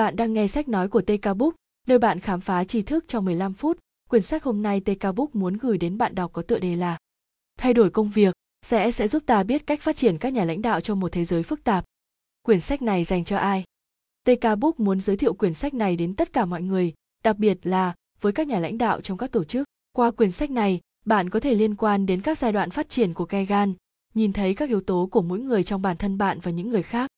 Bạn đang nghe sách nói của TK Book, nơi bạn khám phá tri thức trong 15 phút. Quyển sách hôm nay TK Book muốn gửi đến bạn đọc có tựa đề là Thay đổi công việc sẽ sẽ giúp ta biết cách phát triển các nhà lãnh đạo trong một thế giới phức tạp. Quyển sách này dành cho ai? TK Book muốn giới thiệu quyển sách này đến tất cả mọi người, đặc biệt là với các nhà lãnh đạo trong các tổ chức. Qua quyển sách này, bạn có thể liên quan đến các giai đoạn phát triển của Kegan, nhìn thấy các yếu tố của mỗi người trong bản thân bạn và những người khác.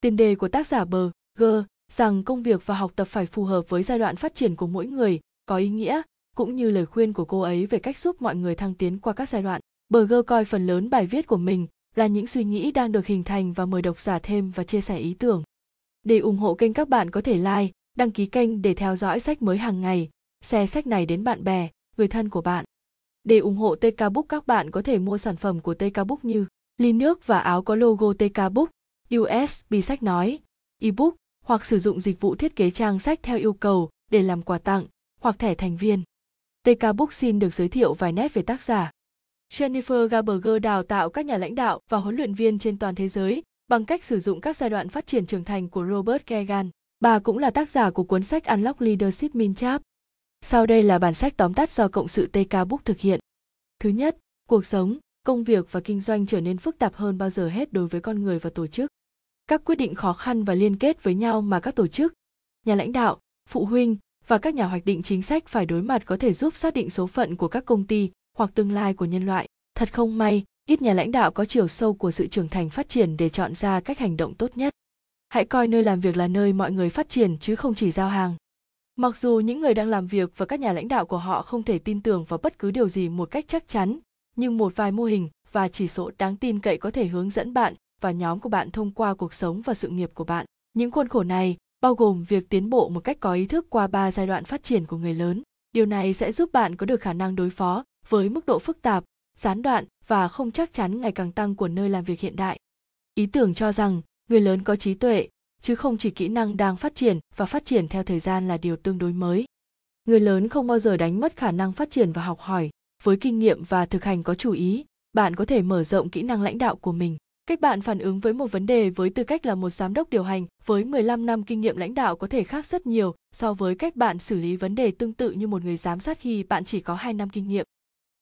Tiền đề của tác giả bờ, G, rằng công việc và học tập phải phù hợp với giai đoạn phát triển của mỗi người, có ý nghĩa, cũng như lời khuyên của cô ấy về cách giúp mọi người thăng tiến qua các giai đoạn. Berger coi phần lớn bài viết của mình là những suy nghĩ đang được hình thành và mời độc giả thêm và chia sẻ ý tưởng. Để ủng hộ kênh các bạn có thể like, đăng ký kênh để theo dõi sách mới hàng ngày, share sách này đến bạn bè, người thân của bạn. Để ủng hộ TK Book các bạn có thể mua sản phẩm của TK Book như ly nước và áo có logo TK Book, USB sách nói, ebook hoặc sử dụng dịch vụ thiết kế trang sách theo yêu cầu để làm quà tặng hoặc thẻ thành viên. TK Book xin được giới thiệu vài nét về tác giả. Jennifer Gaberger đào tạo các nhà lãnh đạo và huấn luyện viên trên toàn thế giới bằng cách sử dụng các giai đoạn phát triển trưởng thành của Robert Kagan. Bà cũng là tác giả của cuốn sách Unlock Leadership Minchap. Sau đây là bản sách tóm tắt do cộng sự TK Book thực hiện. Thứ nhất, cuộc sống, công việc và kinh doanh trở nên phức tạp hơn bao giờ hết đối với con người và tổ chức. Các quyết định khó khăn và liên kết với nhau mà các tổ chức, nhà lãnh đạo, phụ huynh và các nhà hoạch định chính sách phải đối mặt có thể giúp xác định số phận của các công ty hoặc tương lai của nhân loại. Thật không may, ít nhà lãnh đạo có chiều sâu của sự trưởng thành phát triển để chọn ra cách hành động tốt nhất. Hãy coi nơi làm việc là nơi mọi người phát triển chứ không chỉ giao hàng. Mặc dù những người đang làm việc và các nhà lãnh đạo của họ không thể tin tưởng vào bất cứ điều gì một cách chắc chắn, nhưng một vài mô hình và chỉ số đáng tin cậy có thể hướng dẫn bạn và nhóm của bạn thông qua cuộc sống và sự nghiệp của bạn. Những khuôn khổ này bao gồm việc tiến bộ một cách có ý thức qua ba giai đoạn phát triển của người lớn. Điều này sẽ giúp bạn có được khả năng đối phó với mức độ phức tạp, gián đoạn và không chắc chắn ngày càng tăng của nơi làm việc hiện đại. Ý tưởng cho rằng người lớn có trí tuệ, chứ không chỉ kỹ năng đang phát triển và phát triển theo thời gian là điều tương đối mới. Người lớn không bao giờ đánh mất khả năng phát triển và học hỏi, với kinh nghiệm và thực hành có chủ ý, bạn có thể mở rộng kỹ năng lãnh đạo của mình. Cách bạn phản ứng với một vấn đề với tư cách là một giám đốc điều hành với 15 năm kinh nghiệm lãnh đạo có thể khác rất nhiều so với cách bạn xử lý vấn đề tương tự như một người giám sát khi bạn chỉ có 2 năm kinh nghiệm.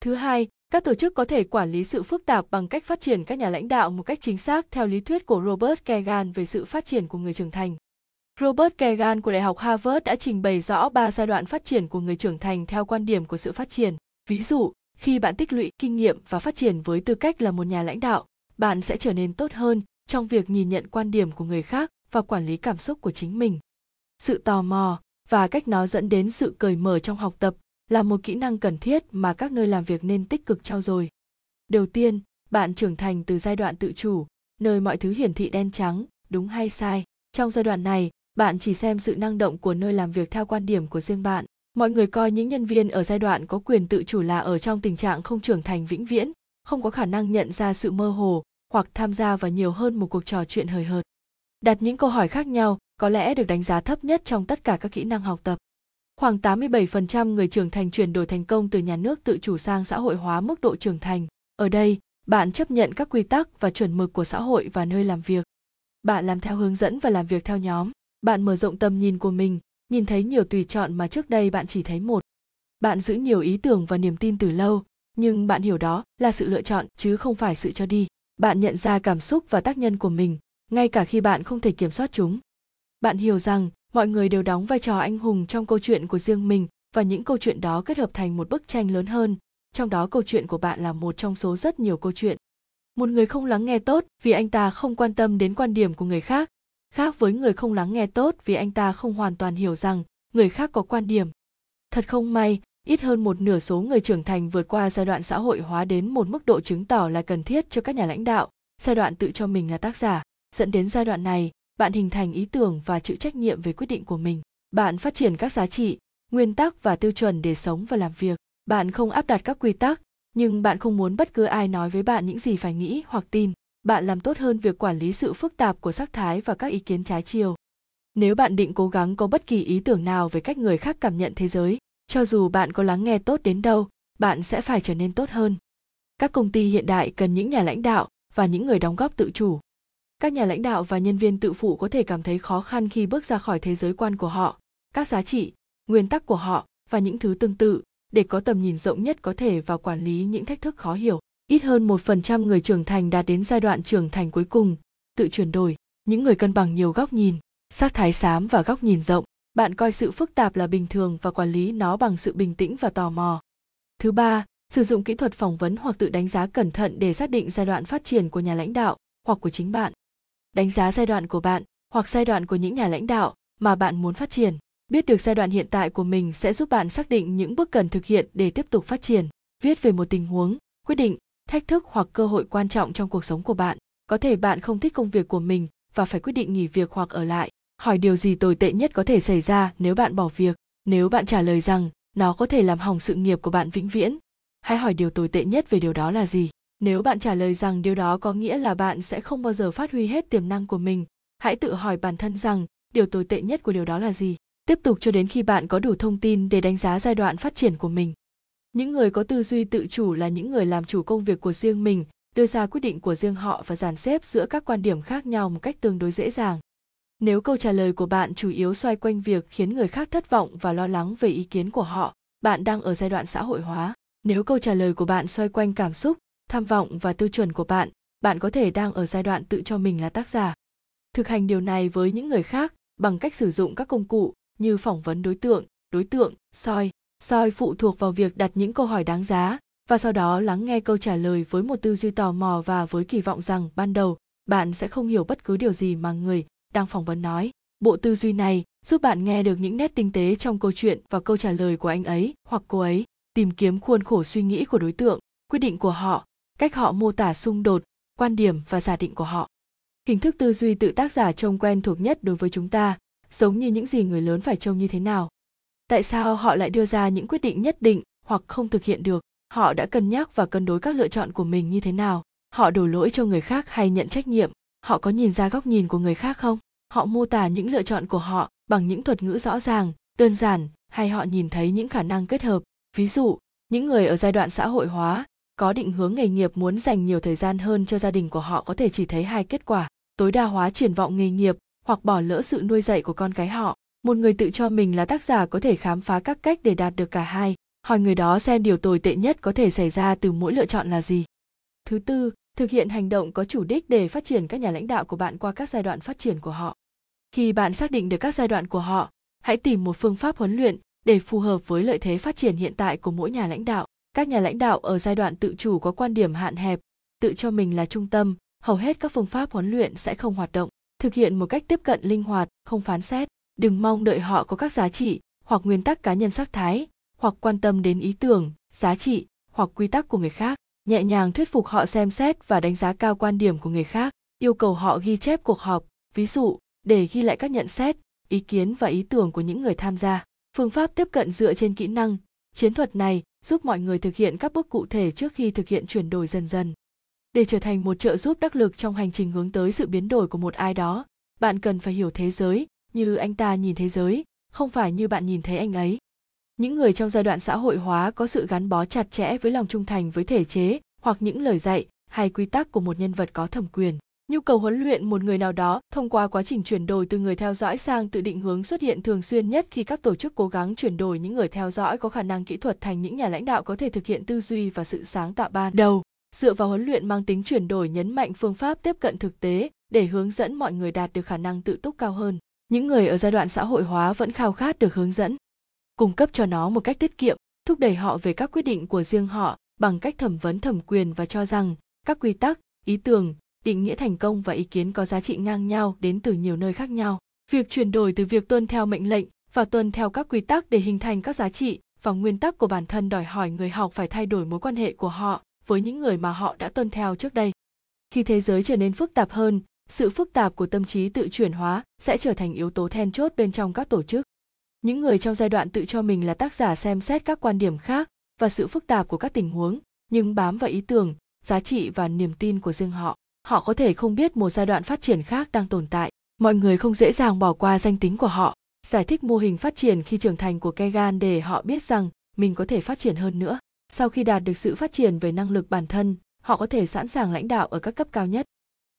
Thứ hai, các tổ chức có thể quản lý sự phức tạp bằng cách phát triển các nhà lãnh đạo một cách chính xác theo lý thuyết của Robert Kagan về sự phát triển của người trưởng thành. Robert Kagan của Đại học Harvard đã trình bày rõ ba giai đoạn phát triển của người trưởng thành theo quan điểm của sự phát triển. Ví dụ, khi bạn tích lũy kinh nghiệm và phát triển với tư cách là một nhà lãnh đạo, bạn sẽ trở nên tốt hơn trong việc nhìn nhận quan điểm của người khác và quản lý cảm xúc của chính mình. Sự tò mò và cách nó dẫn đến sự cởi mở trong học tập là một kỹ năng cần thiết mà các nơi làm việc nên tích cực trao dồi. Đầu tiên, bạn trưởng thành từ giai đoạn tự chủ, nơi mọi thứ hiển thị đen trắng, đúng hay sai. Trong giai đoạn này, bạn chỉ xem sự năng động của nơi làm việc theo quan điểm của riêng bạn. Mọi người coi những nhân viên ở giai đoạn có quyền tự chủ là ở trong tình trạng không trưởng thành vĩnh viễn, không có khả năng nhận ra sự mơ hồ hoặc tham gia vào nhiều hơn một cuộc trò chuyện hời hợt. Đặt những câu hỏi khác nhau có lẽ được đánh giá thấp nhất trong tất cả các kỹ năng học tập. Khoảng 87% người trưởng thành chuyển đổi thành công từ nhà nước tự chủ sang xã hội hóa mức độ trưởng thành. Ở đây, bạn chấp nhận các quy tắc và chuẩn mực của xã hội và nơi làm việc. Bạn làm theo hướng dẫn và làm việc theo nhóm. Bạn mở rộng tầm nhìn của mình, nhìn thấy nhiều tùy chọn mà trước đây bạn chỉ thấy một. Bạn giữ nhiều ý tưởng và niềm tin từ lâu, nhưng bạn hiểu đó là sự lựa chọn chứ không phải sự cho đi. Bạn nhận ra cảm xúc và tác nhân của mình, ngay cả khi bạn không thể kiểm soát chúng. Bạn hiểu rằng mọi người đều đóng vai trò anh hùng trong câu chuyện của riêng mình và những câu chuyện đó kết hợp thành một bức tranh lớn hơn trong đó câu chuyện của bạn là một trong số rất nhiều câu chuyện một người không lắng nghe tốt vì anh ta không quan tâm đến quan điểm của người khác khác với người không lắng nghe tốt vì anh ta không hoàn toàn hiểu rằng người khác có quan điểm thật không may ít hơn một nửa số người trưởng thành vượt qua giai đoạn xã hội hóa đến một mức độ chứng tỏ là cần thiết cho các nhà lãnh đạo. Giai đoạn tự cho mình là tác giả. Dẫn đến giai đoạn này, bạn hình thành ý tưởng và chịu trách nhiệm về quyết định của mình. Bạn phát triển các giá trị, nguyên tắc và tiêu chuẩn để sống và làm việc. Bạn không áp đặt các quy tắc, nhưng bạn không muốn bất cứ ai nói với bạn những gì phải nghĩ hoặc tin. Bạn làm tốt hơn việc quản lý sự phức tạp của sắc thái và các ý kiến trái chiều. Nếu bạn định cố gắng có bất kỳ ý tưởng nào về cách người khác cảm nhận thế giới cho dù bạn có lắng nghe tốt đến đâu, bạn sẽ phải trở nên tốt hơn. Các công ty hiện đại cần những nhà lãnh đạo và những người đóng góp tự chủ. Các nhà lãnh đạo và nhân viên tự phụ có thể cảm thấy khó khăn khi bước ra khỏi thế giới quan của họ, các giá trị, nguyên tắc của họ và những thứ tương tự để có tầm nhìn rộng nhất có thể và quản lý những thách thức khó hiểu. Ít hơn một phần trăm người trưởng thành đạt đến giai đoạn trưởng thành cuối cùng, tự chuyển đổi, những người cân bằng nhiều góc nhìn, sắc thái xám và góc nhìn rộng bạn coi sự phức tạp là bình thường và quản lý nó bằng sự bình tĩnh và tò mò. Thứ ba, sử dụng kỹ thuật phỏng vấn hoặc tự đánh giá cẩn thận để xác định giai đoạn phát triển của nhà lãnh đạo hoặc của chính bạn. Đánh giá giai đoạn của bạn hoặc giai đoạn của những nhà lãnh đạo mà bạn muốn phát triển. Biết được giai đoạn hiện tại của mình sẽ giúp bạn xác định những bước cần thực hiện để tiếp tục phát triển. Viết về một tình huống, quyết định, thách thức hoặc cơ hội quan trọng trong cuộc sống của bạn. Có thể bạn không thích công việc của mình và phải quyết định nghỉ việc hoặc ở lại hỏi điều gì tồi tệ nhất có thể xảy ra nếu bạn bỏ việc? Nếu bạn trả lời rằng nó có thể làm hỏng sự nghiệp của bạn vĩnh viễn, hãy hỏi điều tồi tệ nhất về điều đó là gì? Nếu bạn trả lời rằng điều đó có nghĩa là bạn sẽ không bao giờ phát huy hết tiềm năng của mình, hãy tự hỏi bản thân rằng điều tồi tệ nhất của điều đó là gì? Tiếp tục cho đến khi bạn có đủ thông tin để đánh giá giai đoạn phát triển của mình. Những người có tư duy tự chủ là những người làm chủ công việc của riêng mình, đưa ra quyết định của riêng họ và dàn xếp giữa các quan điểm khác nhau một cách tương đối dễ dàng nếu câu trả lời của bạn chủ yếu xoay quanh việc khiến người khác thất vọng và lo lắng về ý kiến của họ, bạn đang ở giai đoạn xã hội hóa. Nếu câu trả lời của bạn xoay quanh cảm xúc, tham vọng và tiêu chuẩn của bạn bạn có thể đang ở giai đoạn tự cho mình là tác giả. Thực hành điều này với những người khác bằng cách sử dụng các công cụ như phỏng vấn đối tượng đối tượng, soi soi phụ thuộc vào việc đặt những câu hỏi đáng giá và sau đó lắng nghe câu trả lời với một tư duy tò mò và với kỳ vọng rằng ban đầu bạn sẽ không hiểu bất cứ điều gì mà người đang phỏng vấn nói, bộ tư duy này giúp bạn nghe được những nét tinh tế trong câu chuyện và câu trả lời của anh ấy hoặc cô ấy, tìm kiếm khuôn khổ suy nghĩ của đối tượng, quyết định của họ, cách họ mô tả xung đột, quan điểm và giả định của họ. Hình thức tư duy tự tác giả trông quen thuộc nhất đối với chúng ta, giống như những gì người lớn phải trông như thế nào. Tại sao họ lại đưa ra những quyết định nhất định hoặc không thực hiện được? Họ đã cân nhắc và cân đối các lựa chọn của mình như thế nào? Họ đổ lỗi cho người khác hay nhận trách nhiệm? Họ có nhìn ra góc nhìn của người khác không? Họ mô tả những lựa chọn của họ bằng những thuật ngữ rõ ràng, đơn giản hay họ nhìn thấy những khả năng kết hợp. Ví dụ, những người ở giai đoạn xã hội hóa có định hướng nghề nghiệp muốn dành nhiều thời gian hơn cho gia đình của họ có thể chỉ thấy hai kết quả tối đa hóa triển vọng nghề nghiệp hoặc bỏ lỡ sự nuôi dạy của con cái họ. Một người tự cho mình là tác giả có thể khám phá các cách để đạt được cả hai. Hỏi người đó xem điều tồi tệ nhất có thể xảy ra từ mỗi lựa chọn là gì. Thứ tư, thực hiện hành động có chủ đích để phát triển các nhà lãnh đạo của bạn qua các giai đoạn phát triển của họ khi bạn xác định được các giai đoạn của họ, hãy tìm một phương pháp huấn luyện để phù hợp với lợi thế phát triển hiện tại của mỗi nhà lãnh đạo. Các nhà lãnh đạo ở giai đoạn tự chủ có quan điểm hạn hẹp, tự cho mình là trung tâm, hầu hết các phương pháp huấn luyện sẽ không hoạt động. Thực hiện một cách tiếp cận linh hoạt, không phán xét, đừng mong đợi họ có các giá trị, hoặc nguyên tắc cá nhân sắc thái, hoặc quan tâm đến ý tưởng, giá trị, hoặc quy tắc của người khác. Nhẹ nhàng thuyết phục họ xem xét và đánh giá cao quan điểm của người khác, yêu cầu họ ghi chép cuộc họp. Ví dụ để ghi lại các nhận xét, ý kiến và ý tưởng của những người tham gia, phương pháp tiếp cận dựa trên kỹ năng. Chiến thuật này giúp mọi người thực hiện các bước cụ thể trước khi thực hiện chuyển đổi dần dần. Để trở thành một trợ giúp đắc lực trong hành trình hướng tới sự biến đổi của một ai đó, bạn cần phải hiểu thế giới như anh ta nhìn thế giới, không phải như bạn nhìn thấy anh ấy. Những người trong giai đoạn xã hội hóa có sự gắn bó chặt chẽ với lòng trung thành với thể chế hoặc những lời dạy hay quy tắc của một nhân vật có thẩm quyền nhu cầu huấn luyện một người nào đó thông qua quá trình chuyển đổi từ người theo dõi sang tự định hướng xuất hiện thường xuyên nhất khi các tổ chức cố gắng chuyển đổi những người theo dõi có khả năng kỹ thuật thành những nhà lãnh đạo có thể thực hiện tư duy và sự sáng tạo ban đầu. Dựa vào huấn luyện mang tính chuyển đổi nhấn mạnh phương pháp tiếp cận thực tế để hướng dẫn mọi người đạt được khả năng tự túc cao hơn. Những người ở giai đoạn xã hội hóa vẫn khao khát được hướng dẫn, cung cấp cho nó một cách tiết kiệm, thúc đẩy họ về các quyết định của riêng họ bằng cách thẩm vấn thẩm quyền và cho rằng các quy tắc, ý tưởng định nghĩa thành công và ý kiến có giá trị ngang nhau đến từ nhiều nơi khác nhau. Việc chuyển đổi từ việc tuân theo mệnh lệnh và tuân theo các quy tắc để hình thành các giá trị và nguyên tắc của bản thân đòi hỏi người học phải thay đổi mối quan hệ của họ với những người mà họ đã tuân theo trước đây. Khi thế giới trở nên phức tạp hơn, sự phức tạp của tâm trí tự chuyển hóa sẽ trở thành yếu tố then chốt bên trong các tổ chức. Những người trong giai đoạn tự cho mình là tác giả xem xét các quan điểm khác và sự phức tạp của các tình huống, nhưng bám vào ý tưởng, giá trị và niềm tin của riêng họ họ có thể không biết một giai đoạn phát triển khác đang tồn tại. Mọi người không dễ dàng bỏ qua danh tính của họ. Giải thích mô hình phát triển khi trưởng thành của kegan để họ biết rằng mình có thể phát triển hơn nữa. Sau khi đạt được sự phát triển về năng lực bản thân, họ có thể sẵn sàng lãnh đạo ở các cấp cao nhất.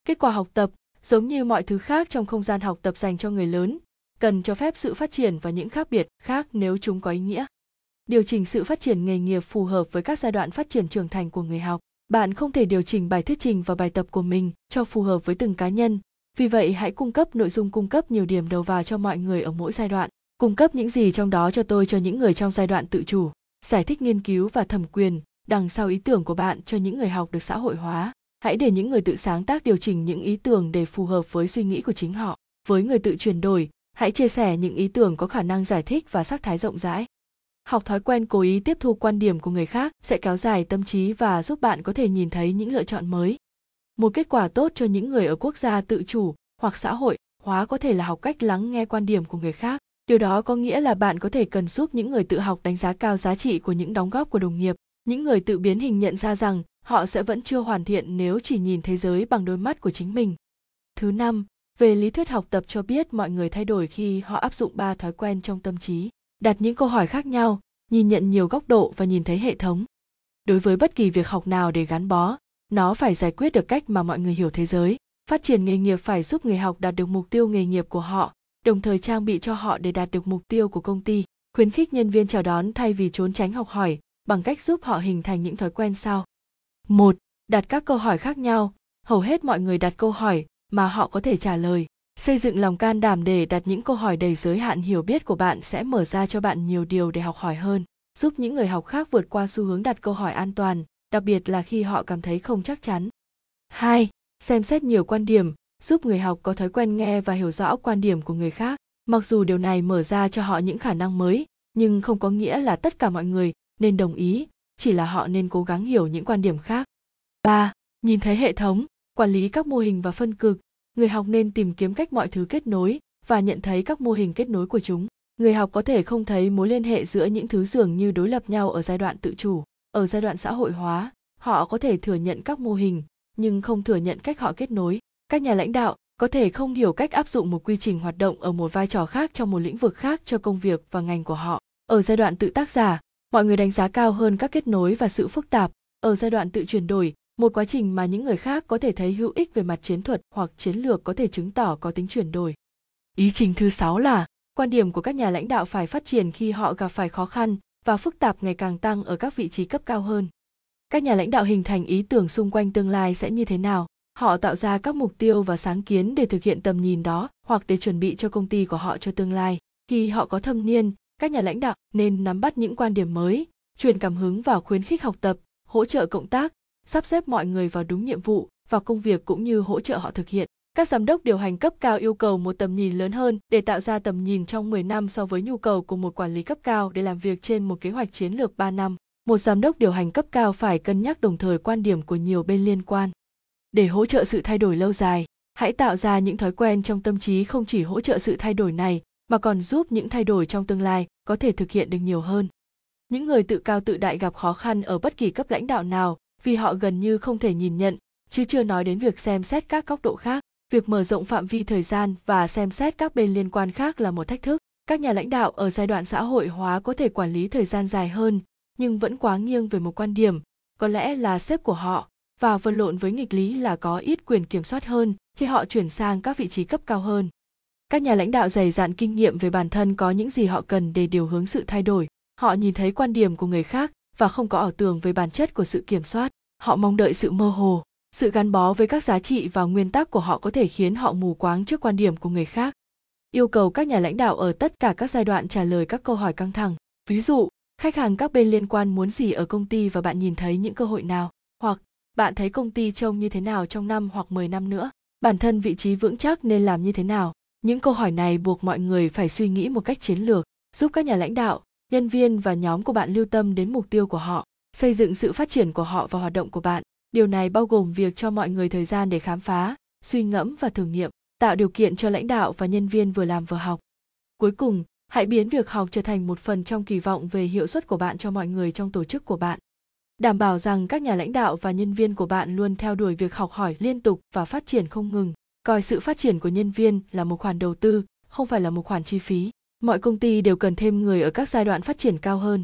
Kết quả học tập, giống như mọi thứ khác trong không gian học tập dành cho người lớn, cần cho phép sự phát triển và những khác biệt khác nếu chúng có ý nghĩa. Điều chỉnh sự phát triển nghề nghiệp phù hợp với các giai đoạn phát triển trưởng thành của người học bạn không thể điều chỉnh bài thuyết trình và bài tập của mình cho phù hợp với từng cá nhân. Vì vậy, hãy cung cấp nội dung cung cấp nhiều điểm đầu vào cho mọi người ở mỗi giai đoạn. Cung cấp những gì trong đó cho tôi, cho những người trong giai đoạn tự chủ. Giải thích nghiên cứu và thẩm quyền đằng sau ý tưởng của bạn cho những người học được xã hội hóa. Hãy để những người tự sáng tác điều chỉnh những ý tưởng để phù hợp với suy nghĩ của chính họ. Với người tự chuyển đổi, hãy chia sẻ những ý tưởng có khả năng giải thích và sắc thái rộng rãi học thói quen cố ý tiếp thu quan điểm của người khác sẽ kéo dài tâm trí và giúp bạn có thể nhìn thấy những lựa chọn mới. Một kết quả tốt cho những người ở quốc gia tự chủ hoặc xã hội hóa có thể là học cách lắng nghe quan điểm của người khác. Điều đó có nghĩa là bạn có thể cần giúp những người tự học đánh giá cao giá trị của những đóng góp của đồng nghiệp. Những người tự biến hình nhận ra rằng họ sẽ vẫn chưa hoàn thiện nếu chỉ nhìn thế giới bằng đôi mắt của chính mình. Thứ năm, về lý thuyết học tập cho biết mọi người thay đổi khi họ áp dụng ba thói quen trong tâm trí đặt những câu hỏi khác nhau, nhìn nhận nhiều góc độ và nhìn thấy hệ thống. Đối với bất kỳ việc học nào để gắn bó, nó phải giải quyết được cách mà mọi người hiểu thế giới. Phát triển nghề nghiệp phải giúp người học đạt được mục tiêu nghề nghiệp của họ, đồng thời trang bị cho họ để đạt được mục tiêu của công ty. Khuyến khích nhân viên chào đón thay vì trốn tránh học hỏi, bằng cách giúp họ hình thành những thói quen sau. Một, đặt các câu hỏi khác nhau. Hầu hết mọi người đặt câu hỏi mà họ có thể trả lời xây dựng lòng can đảm để đặt những câu hỏi đầy giới hạn hiểu biết của bạn sẽ mở ra cho bạn nhiều điều để học hỏi hơn giúp những người học khác vượt qua xu hướng đặt câu hỏi an toàn đặc biệt là khi họ cảm thấy không chắc chắn 2. Xem xét nhiều quan điểm, giúp người học có thói quen nghe và hiểu rõ quan điểm của người khác. Mặc dù điều này mở ra cho họ những khả năng mới, nhưng không có nghĩa là tất cả mọi người nên đồng ý, chỉ là họ nên cố gắng hiểu những quan điểm khác. 3. Nhìn thấy hệ thống, quản lý các mô hình và phân cực, người học nên tìm kiếm cách mọi thứ kết nối và nhận thấy các mô hình kết nối của chúng. Người học có thể không thấy mối liên hệ giữa những thứ dường như đối lập nhau ở giai đoạn tự chủ, ở giai đoạn xã hội hóa, họ có thể thừa nhận các mô hình nhưng không thừa nhận cách họ kết nối. Các nhà lãnh đạo có thể không hiểu cách áp dụng một quy trình hoạt động ở một vai trò khác trong một lĩnh vực khác cho công việc và ngành của họ. Ở giai đoạn tự tác giả, mọi người đánh giá cao hơn các kết nối và sự phức tạp. Ở giai đoạn tự chuyển đổi, một quá trình mà những người khác có thể thấy hữu ích về mặt chiến thuật hoặc chiến lược có thể chứng tỏ có tính chuyển đổi. Ý trình thứ sáu là quan điểm của các nhà lãnh đạo phải phát triển khi họ gặp phải khó khăn và phức tạp ngày càng tăng ở các vị trí cấp cao hơn. Các nhà lãnh đạo hình thành ý tưởng xung quanh tương lai sẽ như thế nào, họ tạo ra các mục tiêu và sáng kiến để thực hiện tầm nhìn đó hoặc để chuẩn bị cho công ty của họ cho tương lai. Khi họ có thâm niên, các nhà lãnh đạo nên nắm bắt những quan điểm mới, truyền cảm hứng và khuyến khích học tập, hỗ trợ cộng tác, sắp xếp mọi người vào đúng nhiệm vụ, vào công việc cũng như hỗ trợ họ thực hiện. Các giám đốc điều hành cấp cao yêu cầu một tầm nhìn lớn hơn để tạo ra tầm nhìn trong 10 năm so với nhu cầu của một quản lý cấp cao để làm việc trên một kế hoạch chiến lược 3 năm. Một giám đốc điều hành cấp cao phải cân nhắc đồng thời quan điểm của nhiều bên liên quan. Để hỗ trợ sự thay đổi lâu dài, hãy tạo ra những thói quen trong tâm trí không chỉ hỗ trợ sự thay đổi này mà còn giúp những thay đổi trong tương lai có thể thực hiện được nhiều hơn. Những người tự cao tự đại gặp khó khăn ở bất kỳ cấp lãnh đạo nào vì họ gần như không thể nhìn nhận, chứ chưa nói đến việc xem xét các góc độ khác. Việc mở rộng phạm vi thời gian và xem xét các bên liên quan khác là một thách thức. Các nhà lãnh đạo ở giai đoạn xã hội hóa có thể quản lý thời gian dài hơn nhưng vẫn quá nghiêng về một quan điểm. Có lẽ là sếp của họ và vật lộn với nghịch lý là có ít quyền kiểm soát hơn khi họ chuyển sang các vị trí cấp cao hơn. Các nhà lãnh đạo dày dạn kinh nghiệm về bản thân có những gì họ cần để điều hướng sự thay đổi. Họ nhìn thấy quan điểm của người khác và không có ảo tưởng về bản chất của sự kiểm soát. Họ mong đợi sự mơ hồ, sự gắn bó với các giá trị và nguyên tắc của họ có thể khiến họ mù quáng trước quan điểm của người khác. Yêu cầu các nhà lãnh đạo ở tất cả các giai đoạn trả lời các câu hỏi căng thẳng. Ví dụ, khách hàng các bên liên quan muốn gì ở công ty và bạn nhìn thấy những cơ hội nào? Hoặc, bạn thấy công ty trông như thế nào trong năm hoặc 10 năm nữa? Bản thân vị trí vững chắc nên làm như thế nào? Những câu hỏi này buộc mọi người phải suy nghĩ một cách chiến lược, giúp các nhà lãnh đạo nhân viên và nhóm của bạn lưu tâm đến mục tiêu của họ, xây dựng sự phát triển của họ và hoạt động của bạn. Điều này bao gồm việc cho mọi người thời gian để khám phá, suy ngẫm và thử nghiệm, tạo điều kiện cho lãnh đạo và nhân viên vừa làm vừa học. Cuối cùng, hãy biến việc học trở thành một phần trong kỳ vọng về hiệu suất của bạn cho mọi người trong tổ chức của bạn. Đảm bảo rằng các nhà lãnh đạo và nhân viên của bạn luôn theo đuổi việc học hỏi liên tục và phát triển không ngừng. Coi sự phát triển của nhân viên là một khoản đầu tư, không phải là một khoản chi phí mọi công ty đều cần thêm người ở các giai đoạn phát triển cao hơn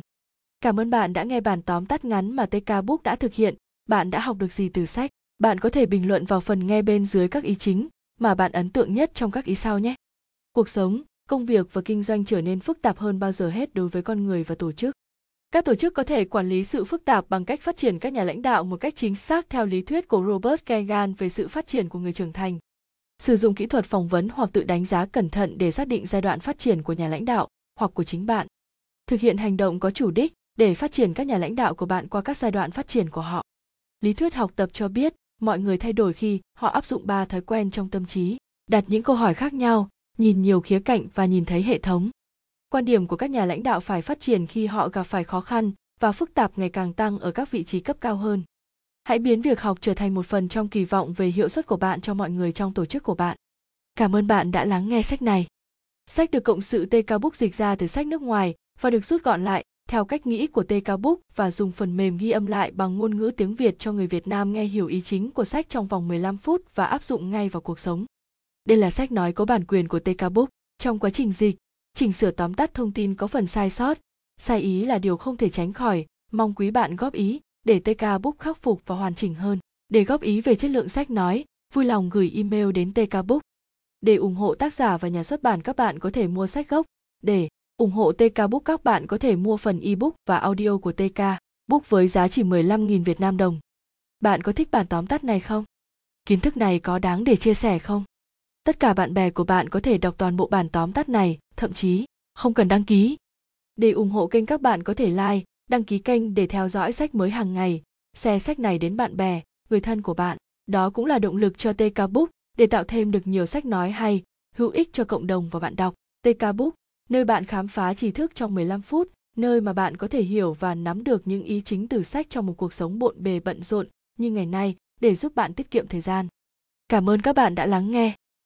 cảm ơn bạn đã nghe bản tóm tắt ngắn mà tk book đã thực hiện bạn đã học được gì từ sách bạn có thể bình luận vào phần nghe bên dưới các ý chính mà bạn ấn tượng nhất trong các ý sau nhé. Cuộc sống, công việc và kinh doanh trở nên phức tạp hơn bao giờ hết đối với con người và tổ chức. Các tổ chức có thể quản lý sự phức tạp bằng cách phát triển các nhà lãnh đạo một cách chính xác theo lý thuyết của Robert Kagan về sự phát triển của người trưởng thành. Sử dụng kỹ thuật phỏng vấn hoặc tự đánh giá cẩn thận để xác định giai đoạn phát triển của nhà lãnh đạo hoặc của chính bạn. Thực hiện hành động có chủ đích để phát triển các nhà lãnh đạo của bạn qua các giai đoạn phát triển của họ. Lý thuyết học tập cho biết mọi người thay đổi khi họ áp dụng ba thói quen trong tâm trí, đặt những câu hỏi khác nhau, nhìn nhiều khía cạnh và nhìn thấy hệ thống. Quan điểm của các nhà lãnh đạo phải phát triển khi họ gặp phải khó khăn và phức tạp ngày càng tăng ở các vị trí cấp cao hơn. Hãy biến việc học trở thành một phần trong kỳ vọng về hiệu suất của bạn cho mọi người trong tổ chức của bạn. Cảm ơn bạn đã lắng nghe sách này. Sách được cộng sự TK Book dịch ra từ sách nước ngoài và được rút gọn lại theo cách nghĩ của TK Book và dùng phần mềm ghi âm lại bằng ngôn ngữ tiếng Việt cho người Việt Nam nghe hiểu ý chính của sách trong vòng 15 phút và áp dụng ngay vào cuộc sống. Đây là sách nói có bản quyền của TK Book. Trong quá trình dịch, chỉnh sửa tóm tắt thông tin có phần sai sót, sai ý là điều không thể tránh khỏi, mong quý bạn góp ý để TK Book khắc phục và hoàn chỉnh hơn. Để góp ý về chất lượng sách nói, vui lòng gửi email đến TK Book. Để ủng hộ tác giả và nhà xuất bản các bạn có thể mua sách gốc. Để ủng hộ TK Book các bạn có thể mua phần ebook và audio của TK Book với giá chỉ 15.000 Việt Nam đồng. Bạn có thích bản tóm tắt này không? Kiến thức này có đáng để chia sẻ không? Tất cả bạn bè của bạn có thể đọc toàn bộ bản tóm tắt này, thậm chí không cần đăng ký. Để ủng hộ kênh các bạn có thể like, đăng ký kênh để theo dõi sách mới hàng ngày, share sách này đến bạn bè, người thân của bạn. Đó cũng là động lực cho TK Book để tạo thêm được nhiều sách nói hay, hữu ích cho cộng đồng và bạn đọc. TK Book, nơi bạn khám phá tri thức trong 15 phút, nơi mà bạn có thể hiểu và nắm được những ý chính từ sách trong một cuộc sống bộn bề bận rộn như ngày nay để giúp bạn tiết kiệm thời gian. Cảm ơn các bạn đã lắng nghe.